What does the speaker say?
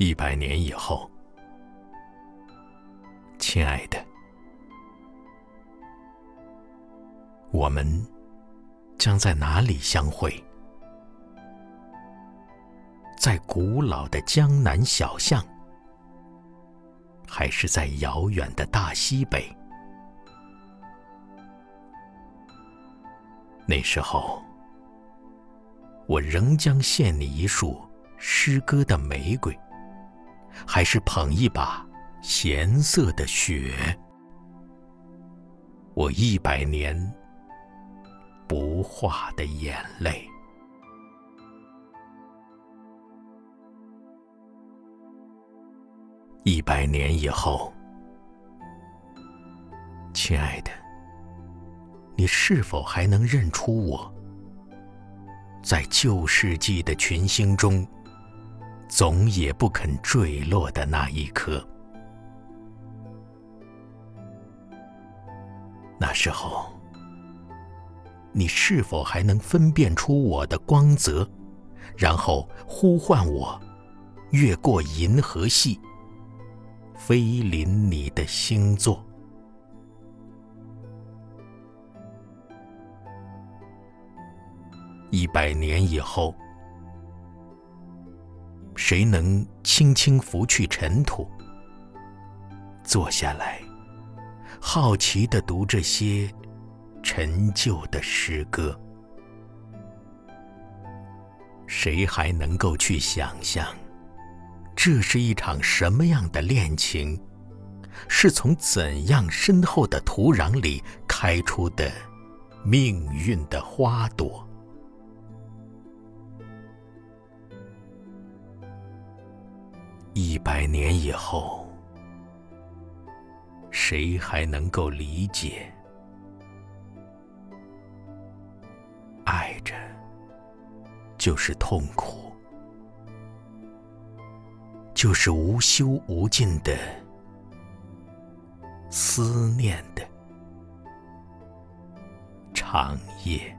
一百年以后，亲爱的，我们将在哪里相会？在古老的江南小巷，还是在遥远的大西北？那时候，我仍将献你一束诗歌的玫瑰，还是捧一把咸涩的雪？我一百年不化的眼泪。一百年以后，亲爱的。你是否还能认出我，在旧世纪的群星中，总也不肯坠落的那一颗？那时候，你是否还能分辨出我的光泽，然后呼唤我，越过银河系，飞临你的星座？一百年以后，谁能轻轻拂去尘土，坐下来，好奇的读这些陈旧的诗歌？谁还能够去想象，这是一场什么样的恋情，是从怎样深厚的土壤里开出的命运的花朵？一百年以后，谁还能够理解？爱着就是痛苦，就是无休无尽的思念的长夜。